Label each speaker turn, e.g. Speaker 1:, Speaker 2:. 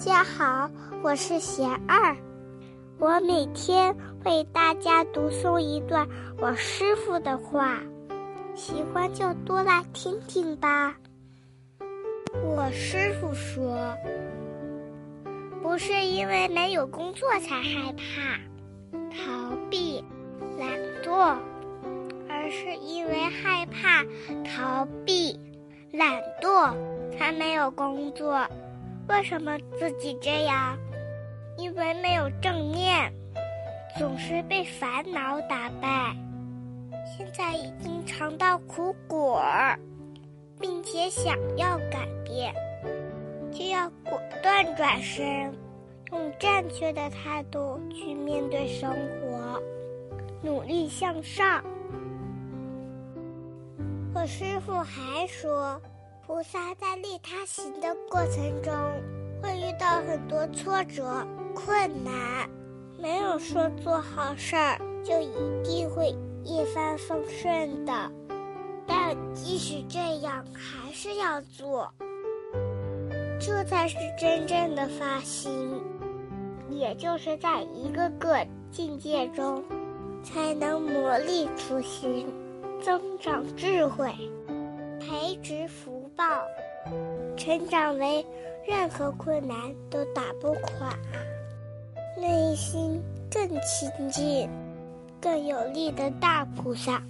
Speaker 1: 家好，我是贤二，我每天为大家读诵一段我师傅的话，喜欢就多来听听吧。我师傅说，不是因为没有工作才害怕、逃避、懒惰，而是因为害怕、逃避、懒惰才没有工作。为什么自己这样？因为没有正念，总是被烦恼打败。现在已经尝到苦果，并且想要改变，就要果断转身，用正确的态度去面对生活，努力向上。我师傅还说。菩萨在利他行的过程中，会遇到很多挫折、困难，没有说做好事儿就一定会一帆风顺的。但即使这样，还是要做，这才是真正的发心，也就是在一个个境界中，才能磨砺初心，增长智慧。培植福报，成长为任何困难都打不垮，内心更亲近、更有力的大菩萨。